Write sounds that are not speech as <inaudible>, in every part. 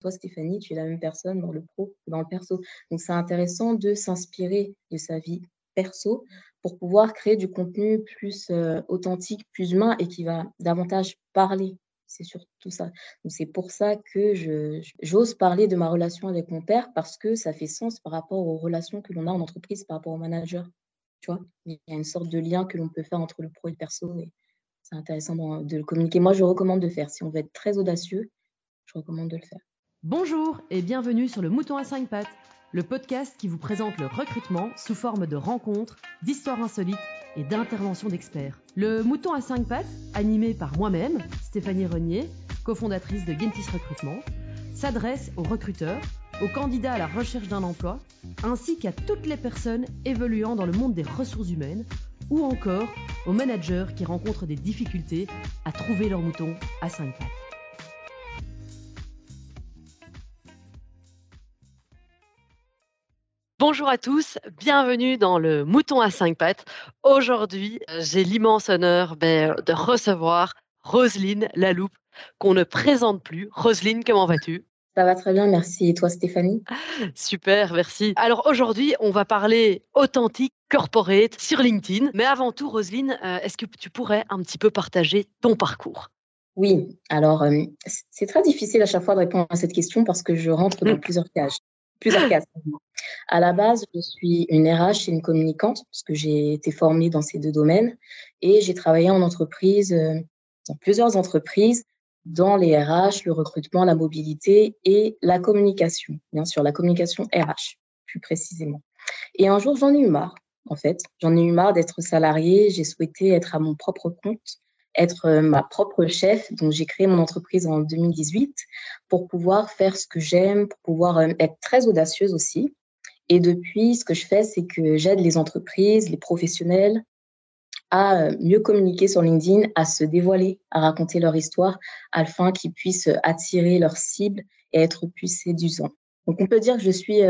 toi, Stéphanie, tu es la même personne dans le pro que dans le perso. Donc, c'est intéressant de s'inspirer de sa vie perso pour pouvoir créer du contenu plus euh, authentique, plus humain et qui va davantage parler. C'est surtout ça. C'est pour ça que j'ose parler de ma relation avec mon père parce que ça fait sens par rapport aux relations que l'on a en entreprise par rapport au manager. Tu vois, il y a une sorte de lien que l'on peut faire entre le pro et le perso et c'est intéressant de le communiquer. Moi, je recommande de faire. Si on veut être très audacieux, je recommande de le faire. Bonjour et bienvenue sur le Mouton à 5 pattes, le podcast qui vous présente le recrutement sous forme de rencontres, d'histoires insolites et d'interventions d'experts. Le Mouton à 5 pattes, animé par moi-même, Stéphanie Renier, cofondatrice de Gentis Recrutement, s'adresse aux recruteurs, aux candidats à la recherche d'un emploi, ainsi qu'à toutes les personnes évoluant dans le monde des ressources humaines ou encore aux managers qui rencontrent des difficultés à trouver leur mouton à 5 pattes. Bonjour à tous, bienvenue dans le Mouton à 5 pattes. Aujourd'hui, j'ai l'immense honneur ben, de recevoir Roselyne Laloupe, qu'on ne présente plus. Roselyne, comment vas-tu? Ça va très bien, merci. Et toi, Stéphanie? Super, merci. Alors aujourd'hui, on va parler authentique, corporate sur LinkedIn. Mais avant tout, Roselyne, euh, est-ce que tu pourrais un petit peu partager ton parcours? Oui, alors euh, c'est très difficile à chaque fois de répondre à cette question parce que je rentre dans mm. plusieurs cases. Plusieurs cases. À la base, je suis une RH et une communicante parce que j'ai été formée dans ces deux domaines et j'ai travaillé en entreprise, euh, dans plusieurs entreprises dans les RH, le recrutement, la mobilité et la communication, bien sûr, la communication RH, plus précisément. Et un jour, j'en ai eu marre, en fait. J'en ai eu marre d'être salarié. J'ai souhaité être à mon propre compte, être euh, ma propre chef. Donc, j'ai créé mon entreprise en 2018 pour pouvoir faire ce que j'aime, pour pouvoir euh, être très audacieuse aussi. Et depuis, ce que je fais, c'est que j'aide les entreprises, les professionnels à euh, mieux communiquer sur LinkedIn, à se dévoiler, à raconter leur histoire, afin qu'ils puissent attirer leur cible et être plus séduisants. Donc, on peut dire que je suis,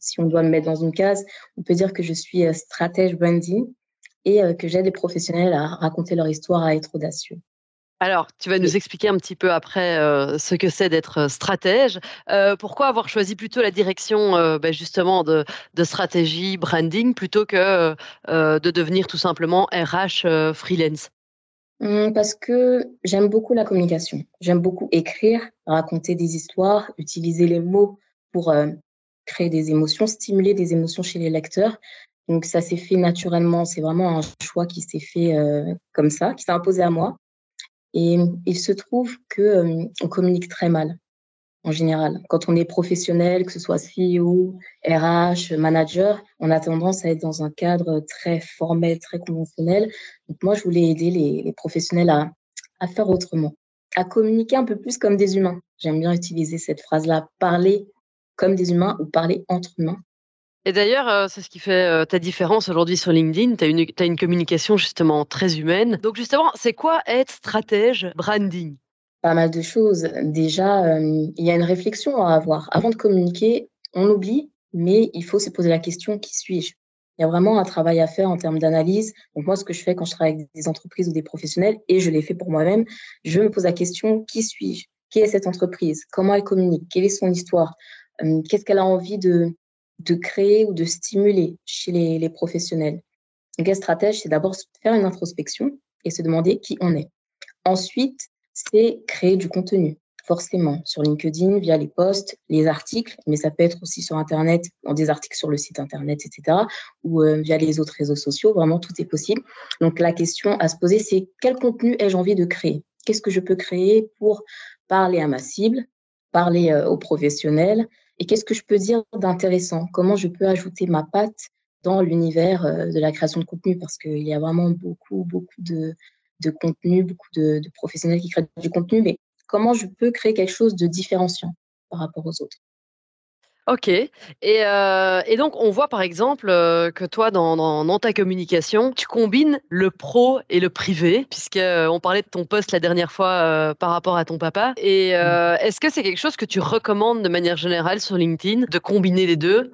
si on doit me mettre dans une case, on peut dire que je suis stratège branding et que j'aide les professionnels à raconter leur histoire, à être audacieux. Alors, tu vas nous expliquer un petit peu après euh, ce que c'est d'être euh, stratège. Euh, pourquoi avoir choisi plutôt la direction ben, justement de, stratégie, branding, plutôt que de devenir tout simplement RH freelance? Mmh, Parce que j'aime beaucoup la communication. J'aime beaucoup écrire, raconter des histoires, utiliser les mots pour créer des émotions, stimuler des émotions chez les lecteurs. Donc ça s'est fait naturellement. C'est vraiment un choix qui s'est fait comme ça, qui s'est imposé à moi. Et il se trouve que euh, on communique très mal en général. Quand on est professionnel, que ce soit CEO, RH, manager, on a tendance à être dans un cadre très formel, très conventionnel. Donc moi, je voulais aider les, les professionnels à, à faire autrement, à communiquer un peu plus comme des humains. J'aime bien utiliser cette phrase-là, parler comme des humains ou parler entre humains. Et d'ailleurs, euh, c'est ce qui fait euh, ta différence aujourd'hui sur LinkedIn. Tu as une, communication justement très humaine. Donc justement, c'est quoi être stratège branding? Pas mal de choses. Déjà, euh, il y a une réflexion à avoir. Avant de communiquer, on oublie, mais il faut se poser la question, qui suis-je? Il y a vraiment un travail à faire en termes d'analyse. Donc moi, ce que je fais quand je travaille avec des entreprises ou des professionnels, et je l'ai fait pour moi-même, je me pose la question, qui suis-je? Qui est cette entreprise? Comment elle communique? Quelle est son histoire? Qu'est-ce qu'elle a envie de, de créer ou de stimuler chez les, professionnels. Donc, un stratège, c'est d'abord faire une introspection et se demander qui on est. Ensuite, c'est créer du contenu, forcément, sur LinkedIn, via les posts, les articles, mais ça peut être aussi sur Internet, dans des articles sur le site Internet, etc., ou euh, via les autres réseaux sociaux. Vraiment, tout est possible. Donc, la question à se poser, c'est quel contenu ai-je envie de créer? Qu'est-ce que je peux créer pour parler à ma cible, parler euh, aux professionnels, et qu'est-ce que je peux dire d'intéressant? Comment je peux ajouter ma patte dans l'univers euh, de la création de contenu? Parce qu'il y a vraiment beaucoup, beaucoup de, de contenu, beaucoup de, professionnels qui créent du contenu, mais comment je peux créer quelque chose de différenciant par rapport aux autres? Ok. Et, euh, et, donc, on voit par exemple euh, que toi, dans, dans, ta communication, tu combines le pro et le privé, puisqu'on euh, parlait de ton poste la dernière fois par rapport à ton papa. Et mmh. est-ce que c'est quelque chose que tu recommandes de manière générale sur LinkedIn, de combiner les deux?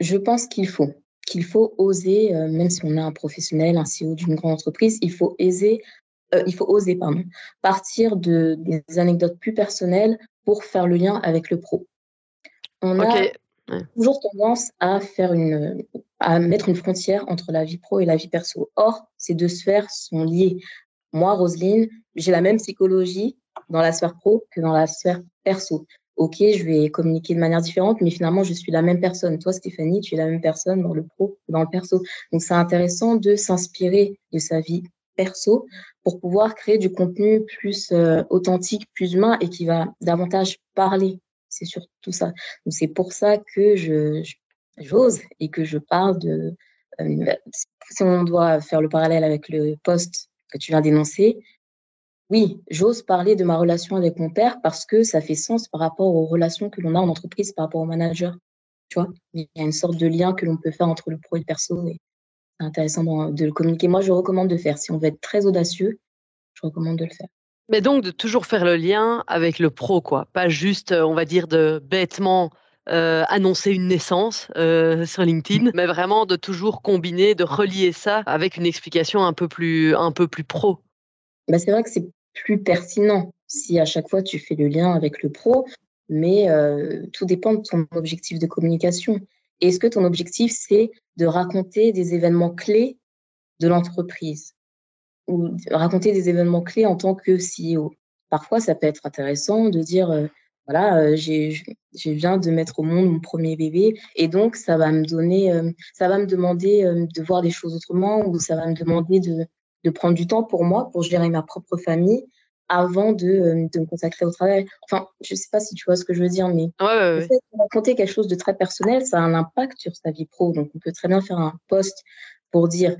Je pense qu'il faut. Qu'il faut oser, même si on est un professionnel, un CEO d'une grande entreprise, il faut oser, il faut oser pardon, partir de, des anecdotes plus personnelles pour faire le lien avec le pro. On a toujours tendance à faire une, à mettre une frontière entre la vie pro et la vie perso. Or, ces deux sphères sont liées. Moi, Roselyne, j'ai la même psychologie dans la sphère pro que dans la sphère perso. Ok, je vais communiquer de manière différente, mais finalement, je suis la même personne. Toi, Stéphanie, tu es la même personne dans le pro que dans le perso. Donc, c'est intéressant de s'inspirer de sa vie perso pour pouvoir créer du contenu plus euh, authentique, plus humain et qui va davantage parler. C'est surtout ça. C'est pour ça que je, j'ose et que je parle de. Euh, si on doit faire le parallèle avec le poste que tu viens d'énoncer, oui, j'ose parler de ma relation avec mon père parce que ça fait sens par rapport aux relations que l'on a en entreprise, par rapport au manager. Tu vois, il y a une sorte de lien que l'on peut faire entre le pro et le perso et c'est intéressant de le communiquer. Moi, je recommande de faire. Si on veut être très audacieux, je recommande de le faire. Mais donc de toujours faire le lien avec le pro, quoi. Pas juste, on va dire, de bêtement euh, annoncer une naissance euh, sur LinkedIn, mais vraiment de toujours combiner, de relier ça avec une explication un peu plus, un peu plus pro. Bah c'est vrai que c'est plus pertinent si à chaque fois tu fais le lien avec le pro, mais euh, tout dépend de ton objectif de communication. Est-ce que ton objectif, c'est de raconter des événements clés de l'entreprise? Ou raconter des événements clés en tant que CEO Parfois, ça peut être intéressant de dire, euh, voilà, euh, j'ai, je viens de mettre au monde mon premier bébé et donc ça va me donner, ça va me demander de voir des choses autrement ou ça va me demander de, de prendre du temps pour moi, pour gérer ma propre famille, avant de, euh, de me consacrer au travail. Enfin, je ne sais pas si tu vois ce que je veux dire, mais ouais, fait de raconter quelque chose de très personnel, ça a un impact sur sa vie pro. Donc, on peut très bien faire un post pour dire,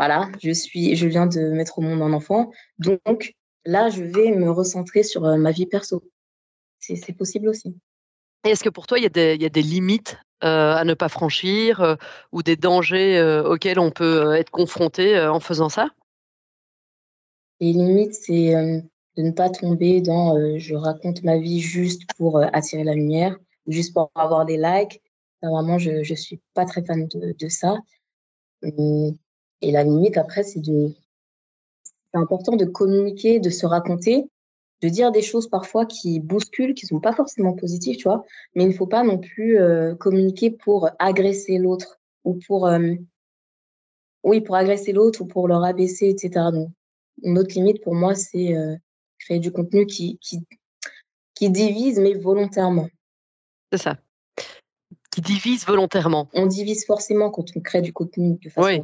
voilà, je suis, je viens de mettre au monde un enfant, donc là, je vais me recentrer sur euh, ma vie perso. C'est possible aussi. Est-ce que pour toi, il y, y, a des limites euh, à ne pas franchir ou des dangers auxquels on peut être confronté en faisant ça? Les limites, c'est euh, de ne pas tomber dans euh, je raconte ma vie juste pour euh, attirer la lumière, juste pour avoir des likes. vraiment, je ne suis pas très fan de, de ça. Et la limite, après, c'est de. C'est important de communiquer, de se raconter, de dire des choses parfois qui bousculent, qui sont pas forcément positives, tu vois. Mais il ne faut pas non plus communiquer pour agresser l'autre ou pour. oui, pour agresser l'autre ou pour le rabaisser, etc. Donc, une autre limite pour moi, c'est euh, créer du contenu qui, qui, qui divise, mais volontairement. C'est ça. Qui divise volontairement. On divise forcément quand on crée du contenu de façon oui.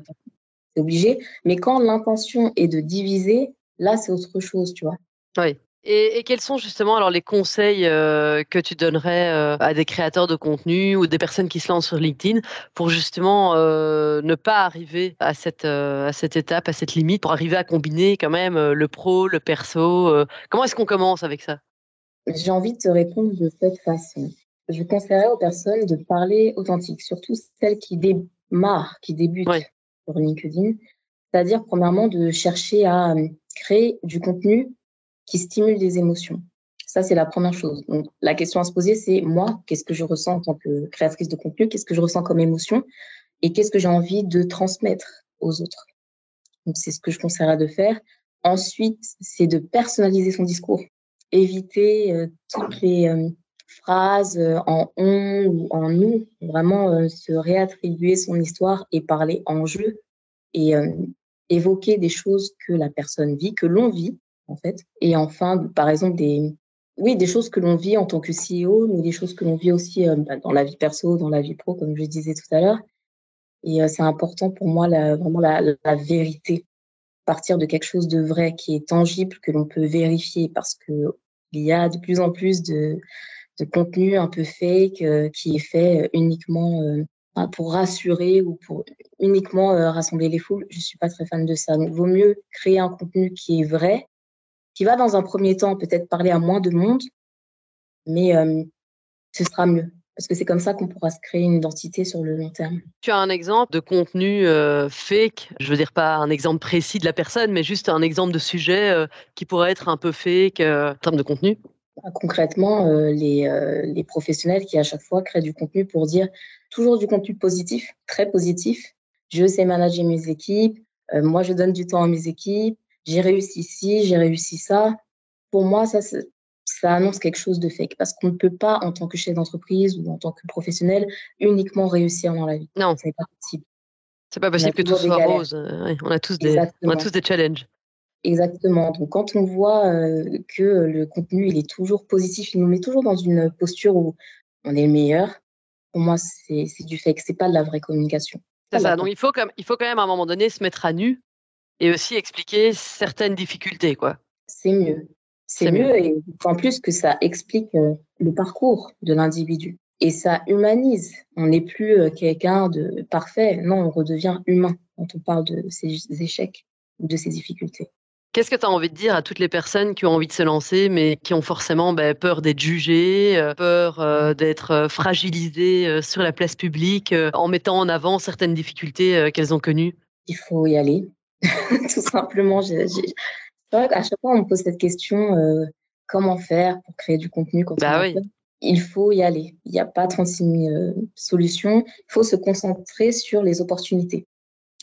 C'est obligé. Mais quand l'intention est de diviser, là, c'est autre chose, tu vois. Oui. Et, quels sont justement alors les conseils euh, que tu donnerais euh, à des créateurs de contenu ou des personnes qui se lancent sur LinkedIn pour justement euh, ne pas arriver à cette, à cette étape, à cette limite, pour arriver à combiner quand même le pro, le perso Comment est-ce qu'on commence avec ça? J'ai envie de te répondre de cette façon. Je conseillerais aux personnes de parler authentique, surtout celles qui démarrent, qui débutent sur LinkedIn. C'est-à-dire, premièrement, de chercher à créer du contenu qui stimule des émotions. Ça, c'est la première chose. Donc, la question à se poser, c'est moi, qu'est-ce que je ressens en tant que créatrice de contenu? Qu'est-ce que je ressens comme émotion? Et qu'est-ce que j'ai envie de transmettre aux autres? Donc, c'est ce que je conseillerais de faire. Ensuite, c'est de personnaliser son discours. Éviter euh, toutes les euh, phrases euh, en on ou en nous. Vraiment se réattribuer son histoire et parler en jeu et évoquer des choses que la personne vit, que l'on vit, en fait. Et enfin, par exemple, des, oui, des choses que l'on vit en tant que CEO, mais des choses que l'on vit aussi euh, bah, dans la vie perso, dans la vie pro, comme je disais tout à l'heure. Et euh, c'est important pour moi, vraiment la, la, vérité, partir de quelque chose de vrai qui est tangible, que l'on peut vérifier, parce que il y a de plus en plus de, de contenu un peu fake euh, qui est fait uniquement pour rassurer ou pour uniquement rassembler les foules. Je suis pas très fan de ça. Donc, vaut mieux créer un contenu qui est vrai, qui va dans un premier temps peut-être parler à moins de monde, mais euh, ce sera mieux. Parce que c'est comme ça qu'on pourra se créer une identité sur le long terme. Tu as un exemple de contenu euh, fake, je veux dire pas un exemple précis de la personne, mais juste un exemple de sujet euh, qui pourrait être un peu fake en termes de contenu? Concrètement, les, les professionnels qui à chaque fois créent du contenu pour dire toujours du contenu positif, très positif. Je sais manager mes équipes, moi je donne du temps à mes équipes, j'ai réussi ci, j'ai réussi ça. Pour moi, ça, ça annonce quelque chose de fake parce qu'on ne peut pas, en tant que chef d'entreprise ou en tant que professionnel, uniquement réussir dans la vie. Non. C'est pas possible. C'est pas possible que tout soit rose. Euh, on, a tous des, on a tous des challenges. Exactement. Donc, quand on voit euh, que le contenu, il est toujours positif, il nous met toujours dans une posture où on est le meilleur, pour moi, c'est du fake. C'est pas de la vraie communication. C'est ça. Donc, il faut, quand, il faut quand même, à un moment donné, se mettre à nu et aussi expliquer certaines difficultés, quoi. C'est mieux. C'est mieux. Et en plus que ça explique euh, le parcours de l'individu. Et ça humanise. On n'est plus euh, quelqu'un de parfait. Non, on redevient humain quand on parle de ces échecs ou de ces difficultés. Qu'est-ce que tu as envie de dire à toutes les personnes qui ont envie de se lancer, mais qui ont forcément ben, peur d'être jugées, euh, peur euh, d'être euh, fragilisées sur la place publique, en mettant en avant certaines difficultés qu'elles ont connues? Il faut y aller, <laughs> tout simplement. C'est vrai qu'à chaque fois, on me pose cette question comment faire pour créer du contenu quand bah on Il faut y aller. Il n'y a pas 36 000 solutions. Il faut se concentrer sur les opportunités.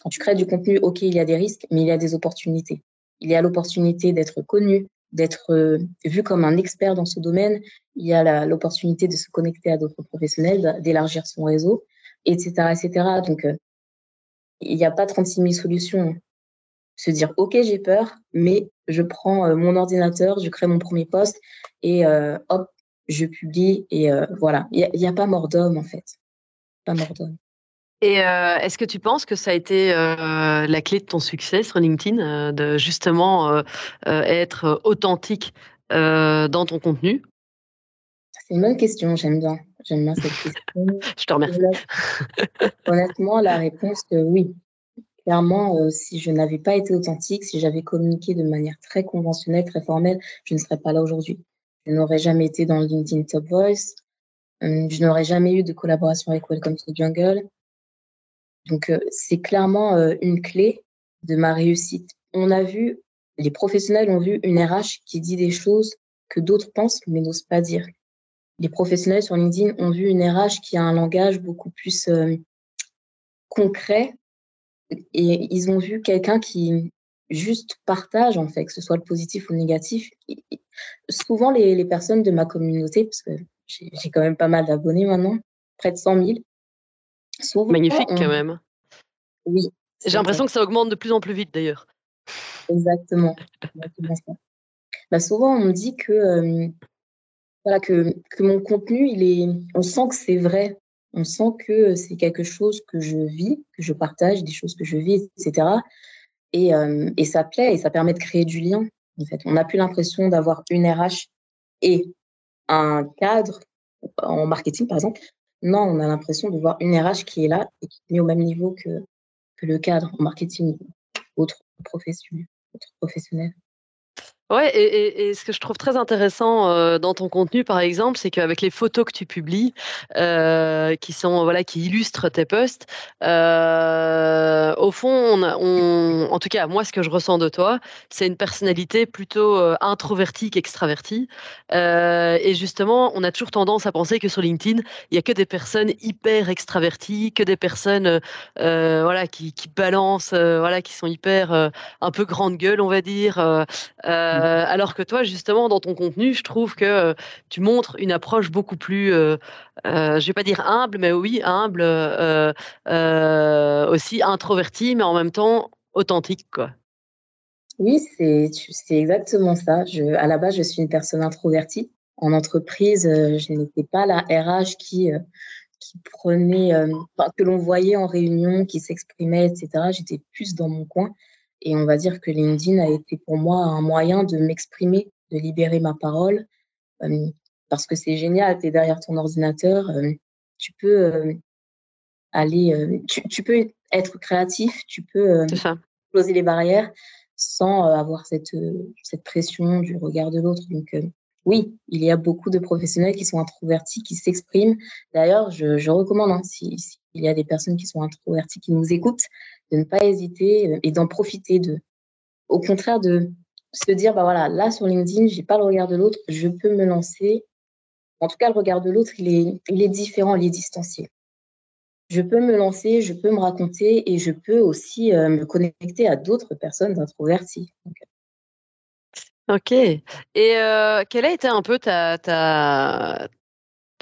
Quand tu crées du contenu, OK, il y a des risques, mais il y a des opportunités il y a l'opportunité d'être connu, d'être euh, vu comme un expert dans ce domaine. Il y a l'opportunité de se connecter à d'autres professionnels, d'élargir son réseau, etc., etc. Donc, euh, il n'y a pas 36 000 solutions. Se dire, OK, j'ai peur, mais je prends euh, mon ordinateur, je crée mon premier poste et hop, je publie et voilà. Il n'y a, a, pas mort d'homme, en fait. Pas mort d'homme. Et euh, est-ce que tu penses que ça a été euh, la clé de ton succès sur LinkedIn, euh, de justement être authentique dans ton contenu? C'est une bonne question, j'aime bien. J'aime bien cette <laughs> question. Je te remercie. Honnêtement, la réponse, oui. Clairement, si je n'avais pas été authentique, si j'avais communiqué de manière très conventionnelle, très formelle, je ne serais pas là aujourd'hui. Je n'aurais jamais été dans LinkedIn Top Voice. Je n'aurais jamais eu de collaboration avec Welcome to Jungle. Donc, euh, c'est clairement euh, une clé de ma réussite. On a vu, les professionnels ont vu une RH qui dit des choses que d'autres pensent mais n'osent pas dire. Les professionnels sur LinkedIn ont vu une RH qui a un langage beaucoup plus euh, concret et ils ont vu quelqu'un qui juste partage en fait, que ce soit le positif ou le négatif. souvent les, les, personnes de ma communauté, parce que j'ai quand même pas mal d'abonnés maintenant, près de 100 000, Magnifique quand même. Oui. J'ai l'impression que ça augmente de plus en plus vite d'ailleurs. Exactement. bah, souvent, on me dit que, euh, voilà, que, que, mon contenu, il est, on sent que c'est vrai. On sent que c'est quelque chose que je vis, que je partage, des choses que je vis, etc. Et, euh, et ça plaît et ça permet de créer du lien. En fait, on n'a plus l'impression d'avoir une RH et un cadre en marketing, par exemple, non, on a l'impression de voir une RH qui est là et qui est au même niveau que, le cadre en marketing ou autre professionnel. Ouais, et, ce que je trouve très intéressant euh, dans ton contenu, par exemple, c'est qu'avec les photos que tu publies, euh, qui sont voilà, qui illustrent tes posts, euh, au fond, on, on, en tout cas, moi, ce que je ressens de toi, c'est une personnalité plutôt introvertie qu'extravertie. Et justement, on a toujours tendance à penser que sur LinkedIn, il y a que des personnes hyper extraverties, que des personnes, voilà, qui, balancent, voilà, qui sont hyper un peu grande gueule, on va dire. Alors que toi, justement, dans ton contenu, je trouve que euh, tu montres une approche beaucoup plus, euh, euh, je vais pas dire humble, mais oui, humble, aussi introvertie, mais en même temps authentique, quoi. Oui, c'est exactement ça. Je, à la base, je suis une personne introvertie. En entreprise, je n'étais pas la RH qui, qui prenait, que l'on voyait en réunion, qui s'exprimait, etc. J'étais plus dans mon coin. Et on va dire que LinkedIn a été pour moi un moyen de m'exprimer, de libérer ma parole, euh, parce que c'est génial, tu es derrière ton ordinateur, euh, tu peux euh, aller, tu, peux être créatif, tu peux poser les barrières sans avoir cette, cette pression du regard de l'autre. Donc, oui, il y a beaucoup de professionnels qui sont introvertis, qui s'expriment. D'ailleurs, je, recommande, hein, s'il y a des personnes qui sont introverties, qui nous écoutent, de ne pas hésiter euh, et d'en profiter. De, au contraire, de se dire, bah voilà, là sur LinkedIn, j'ai pas le regard de l'autre, je peux me lancer. En tout cas, le regard de l'autre, il est, il est différent, il est distancié. Je peux me lancer, je peux me raconter et je peux aussi euh, me connecter à d'autres personnes introverties. Ok. Et euh, quelle a été un peu ta,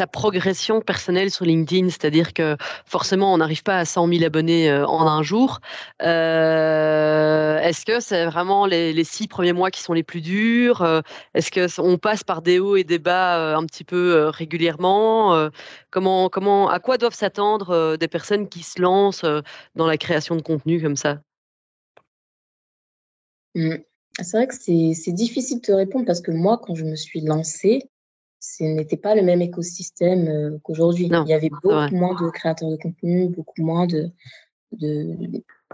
progression personnelle sur LinkedIn, c'est-à-dire que forcément on n'arrive pas à 100 000 abonnés euh, en un jour. Euh, est-ce que c'est vraiment les, six premiers mois qui sont les plus durs Est-ce que on passe par des hauts et des bas un petit peu régulièrement Comment, comment, à quoi doivent s'attendre des personnes qui se lancent dans la création de contenu comme ça? Mmh. C'est vrai que c'est difficile de répondre parce que moi, quand je me suis lancée, ce n'était pas le même écosystème euh, qu'aujourd'hui. Il y avait beaucoup moins de créateurs de contenu, beaucoup moins de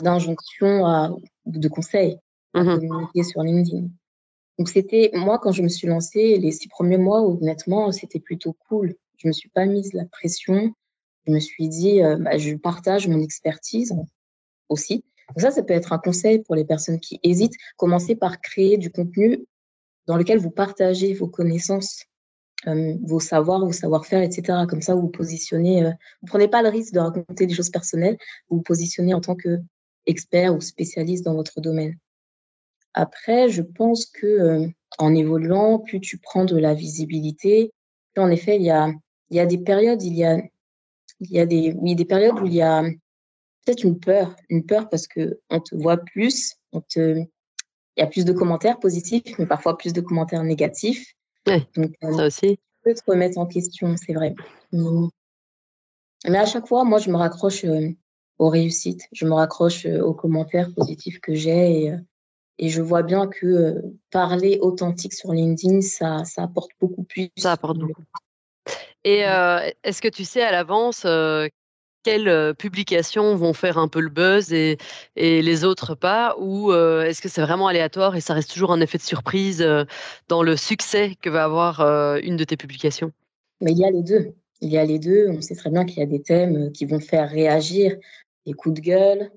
d'injonctions à de conseils à mmh communiquer sur LinkedIn. Donc c'était moi quand je me suis lancée, les six premiers mois, honnêtement, c'était plutôt cool. Je me suis pas mise la pression. Je me suis dit, euh, bah, je partage mon expertise aussi. Donc ça, ça peut être un conseil pour les personnes qui hésitent. Commencez par créer du contenu dans lequel vous partagez vos connaissances euh, vos savoirs, vos savoir-faire, etc. Comme ça, vous vous positionnez, euh, vous prenez pas le risque de raconter des choses personnelles, vous vous positionnez en tant qu'expert ou spécialiste dans votre domaine. Après, je pense que euh, en évoluant, plus tu prends de la visibilité, en effet, il y a, il y a des périodes, il y a, il y a des, oui, des périodes où il y a peut-être une peur, une peur parce que on te voit plus, il y a plus de commentaires positifs, mais parfois plus de commentaires négatifs. Donc, euh, ça aussi. Tu peux te remettre en question, c'est vrai. Mais à chaque fois, moi, je me raccroche euh, aux réussites. Je me raccroche euh, aux commentaires positifs que j'ai et, et, je vois bien que parler authentique sur LinkedIn, ça, ça apporte beaucoup plus. Ça apporte beaucoup. Et est-ce que tu sais à l'avance quelles publications vont faire un peu le buzz et, et les autres pas Ou est-ce que c'est vraiment aléatoire et ça reste toujours un effet de surprise dans le succès que va avoir une de tes publications? Mais il y a les deux. Il y a les deux. On sait très bien qu'il y a des thèmes qui vont faire réagir, des coups de gueule,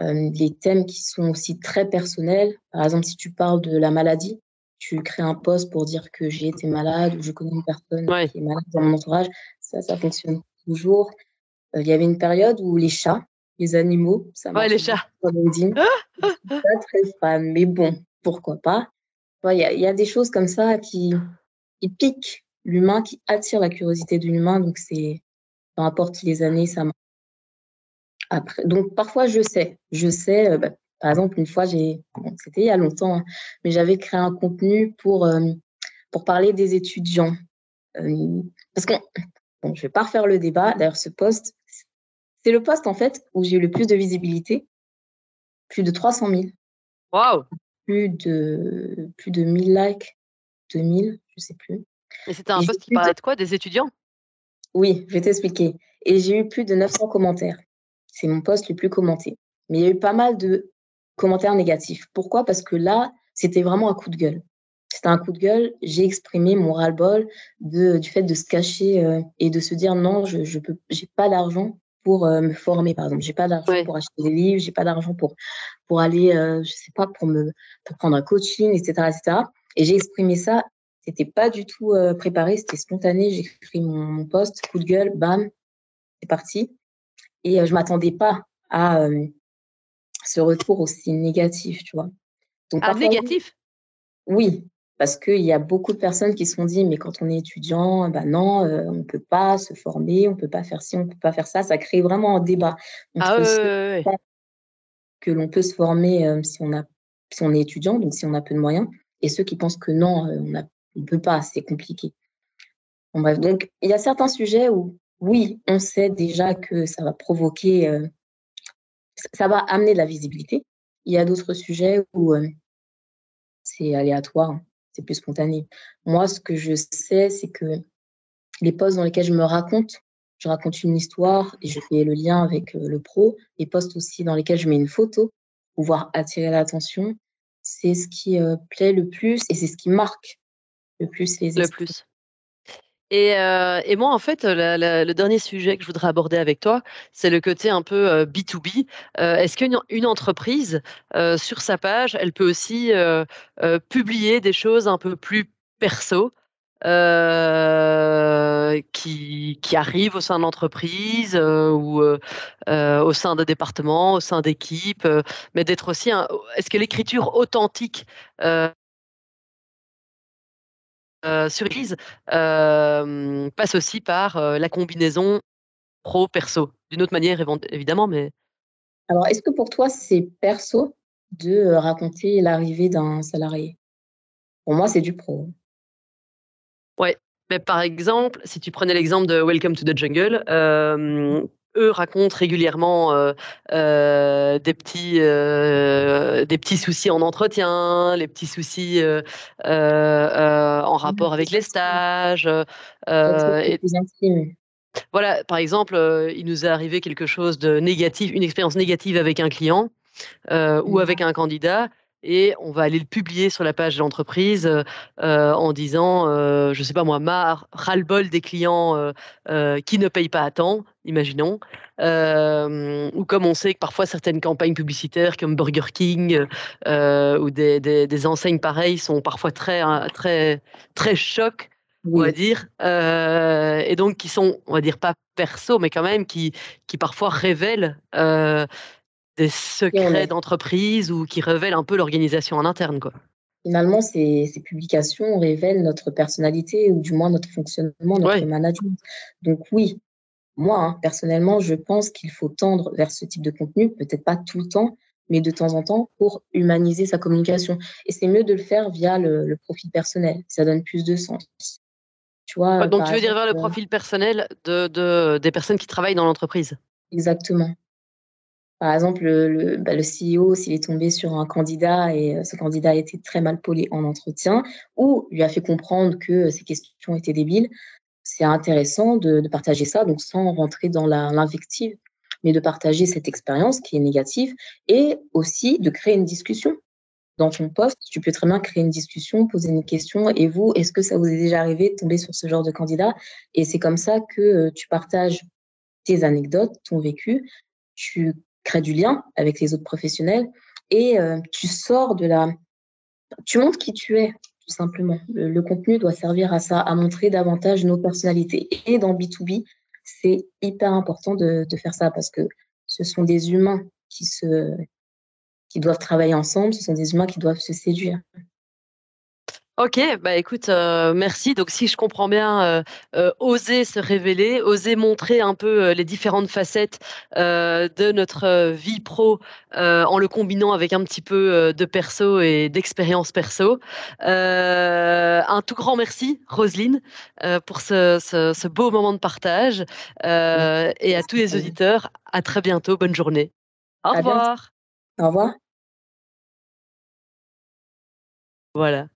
des thèmes qui sont aussi très personnels. Par exemple, si tu parles de la maladie, tu crées un post pour dire que j'ai été malade ou je connais une personne qui est malade dans mon entourage, ça, ça fonctionne toujours. Euh, il y avait une période où les chats, les animaux, ça ouais, les chats. LinkedIn. pas très fan, mais bon, pourquoi pas. Il y, y, a des choses comme ça qui, qui piquent l'humain, qui attirent la curiosité de l'humain. Donc, c'est, peu importe les années, ça. Après, donc, parfois, je sais. Je sais, euh, bah, par exemple, une fois, j'ai, bon, c'était il y a longtemps, hein, mais j'avais créé un contenu pour, euh, pour parler des étudiants. Euh, parce qu'on, bon, je vais pas refaire le débat. D'ailleurs, ce poste, c'est le poste en fait où j'ai eu le plus de visibilité, plus de 300 000. Waouh Plus de plus de 1000 likes, 2000, je sais plus. Et c'était un poste qui parlait de quoi? Des étudiants? Oui, je vais t'expliquer. Et j'ai eu plus de 900 commentaires. C'est mon poste le plus commenté. Mais il y a eu pas mal de commentaires négatifs. Pourquoi? Parce que là, c'était vraiment un coup de gueule. C'était un coup de gueule. J'ai exprimé mon ras-le-bol du fait de se cacher euh, et de se dire non, je j'ai pas d'argent pour euh, me former, par exemple. J'ai pas d'argent pour acheter des livres, j'ai pas d'argent pour pour aller, euh, je sais pas, pour me pour prendre un coaching, etc., etc. Et j'ai exprimé ça. C'était pas du tout euh, préparé, c'était spontané. J'ai écrit mon, mon, post, coup de gueule, bam, c'est parti. Et je m'attendais pas à ce retour aussi négatif, tu vois. Donc, ah, négatif? Oui, parce qu'il y a beaucoup de personnes qui se sont dit, mais quand on est étudiant, ben non, euh, on ne peut pas se former, on ne peut pas faire ci, on ne peut pas faire ça. Ça crée vraiment un débat ah, ouais, que l'on peut se former euh, si, on a, si on est étudiant, donc si on a peu de moyens, et ceux qui pensent que non, euh, on ne peut pas, c'est compliqué. Bon, bref, donc il y a certains sujets où, oui, on sait déjà que ça va provoquer, ça va amener de la visibilité. Il y a d'autres sujets où c'est aléatoire c'est plus spontané. Moi, ce que je sais, c'est que les posts dans lesquels je me raconte, je raconte une histoire et je fais le lien avec euh, le pro. Les posts aussi dans lesquels je mets une photo pour pouvoir attirer l'attention, c'est ce qui euh, plaît le plus et c'est ce qui marque le plus les Le plus. Euh, et, moi, en fait, le dernier sujet que je voudrais aborder avec toi, c'est le côté un peu B2B. Euh, euh, est-ce qu'une une entreprise, sur sa page, elle peut aussi publier des choses un peu plus perso qui, qui, arrivent au sein de l'entreprise ou au sein de départements, au sein d'équipes, mais d'être aussi... Est-ce que l'écriture authentique surprise passe aussi par la combinaison pro-perso. D'une autre manière, évidemment, mais. Alors, est-ce que pour toi, c'est perso de raconter l'arrivée d'un salarié? Pour moi, c'est du pro. Ouais. Mais par exemple, si tu prenais l'exemple de Welcome to the Jungle, eux racontent régulièrement euh, euh, des petits euh, des petits soucis en entretien, les petits soucis en rapport avec les stages. Et, voilà, par exemple, il nous est arrivé quelque chose de négatif, une expérience négative avec un client ou avec un candidat et on va aller le publier sur la page de l'entreprise euh, en disant, euh, je sais pas moi, marre, ras-le-bol des clients euh, euh, qui ne payent pas à temps, imaginons, ou comme on sait que parfois certaines campagnes publicitaires comme Burger King ou des, des, des, enseignes pareilles sont parfois très très très chocs. On va dire, et donc qui sont, on va dire pas perso, mais quand même qui, qui parfois révèlent des secrets d'entreprise ou qui révèlent un peu l'organisation en interne. Quoi. Finalement, ces, ces, publications révèlent notre personnalité ou du moins notre fonctionnement, notre management. Donc oui, moi, hein, personnellement, je pense qu'il faut tendre vers ce type de contenu, peut-être pas tout le temps, mais de temps en temps pour humaniser sa communication. Et c'est mieux de le faire via le, profil personnel. Ça donne plus de sens. Tu vois, donc tu veux dire vers le profil personnel de, de, des personnes qui travaillent dans l'entreprise? Exactement. Par exemple, le, bah, CEO, s'il est tombé sur un candidat et euh, ce candidat a été très mal poli en entretien ou lui a fait comprendre que ses questions étaient débiles, c'est intéressant de, de, partager ça, donc sans rentrer dans l'invective, mais de partager cette expérience qui est négative et aussi de créer une discussion. Dans ton poste, tu peux très bien créer une discussion, poser une question. Et vous, est-ce que ça vous est déjà arrivé de tomber sur ce genre de candidat? Et c'est comme ça que euh, tu partages tes anecdotes, ton vécu. Tu crée du lien avec les autres professionnels et euh, tu sors de la... Tu montres qui tu es, tout simplement. Le, contenu doit servir à ça, à montrer davantage nos personnalités. Et dans B2B, c'est hyper important de, de, faire ça parce que ce sont des humains qui, se, qui doivent travailler ensemble, ce sont des humains qui doivent se séduire. Ok, bah écoute, euh, merci. Donc si je comprends bien, euh, euh, oser se révéler, oser montrer un peu les différentes facettes de notre vie pro en le combinant avec un petit peu de perso et d'expérience perso. un tout grand merci, Roselyne, pour ce, ce, beau moment de partage et à tous les auditeurs. À très bientôt. Bonne journée. Au revoir. Au revoir. Voilà.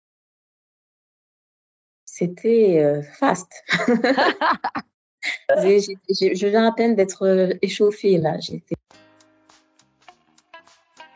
C'était euh, fast. <laughs> je viens à peine d'être euh, échauffée là.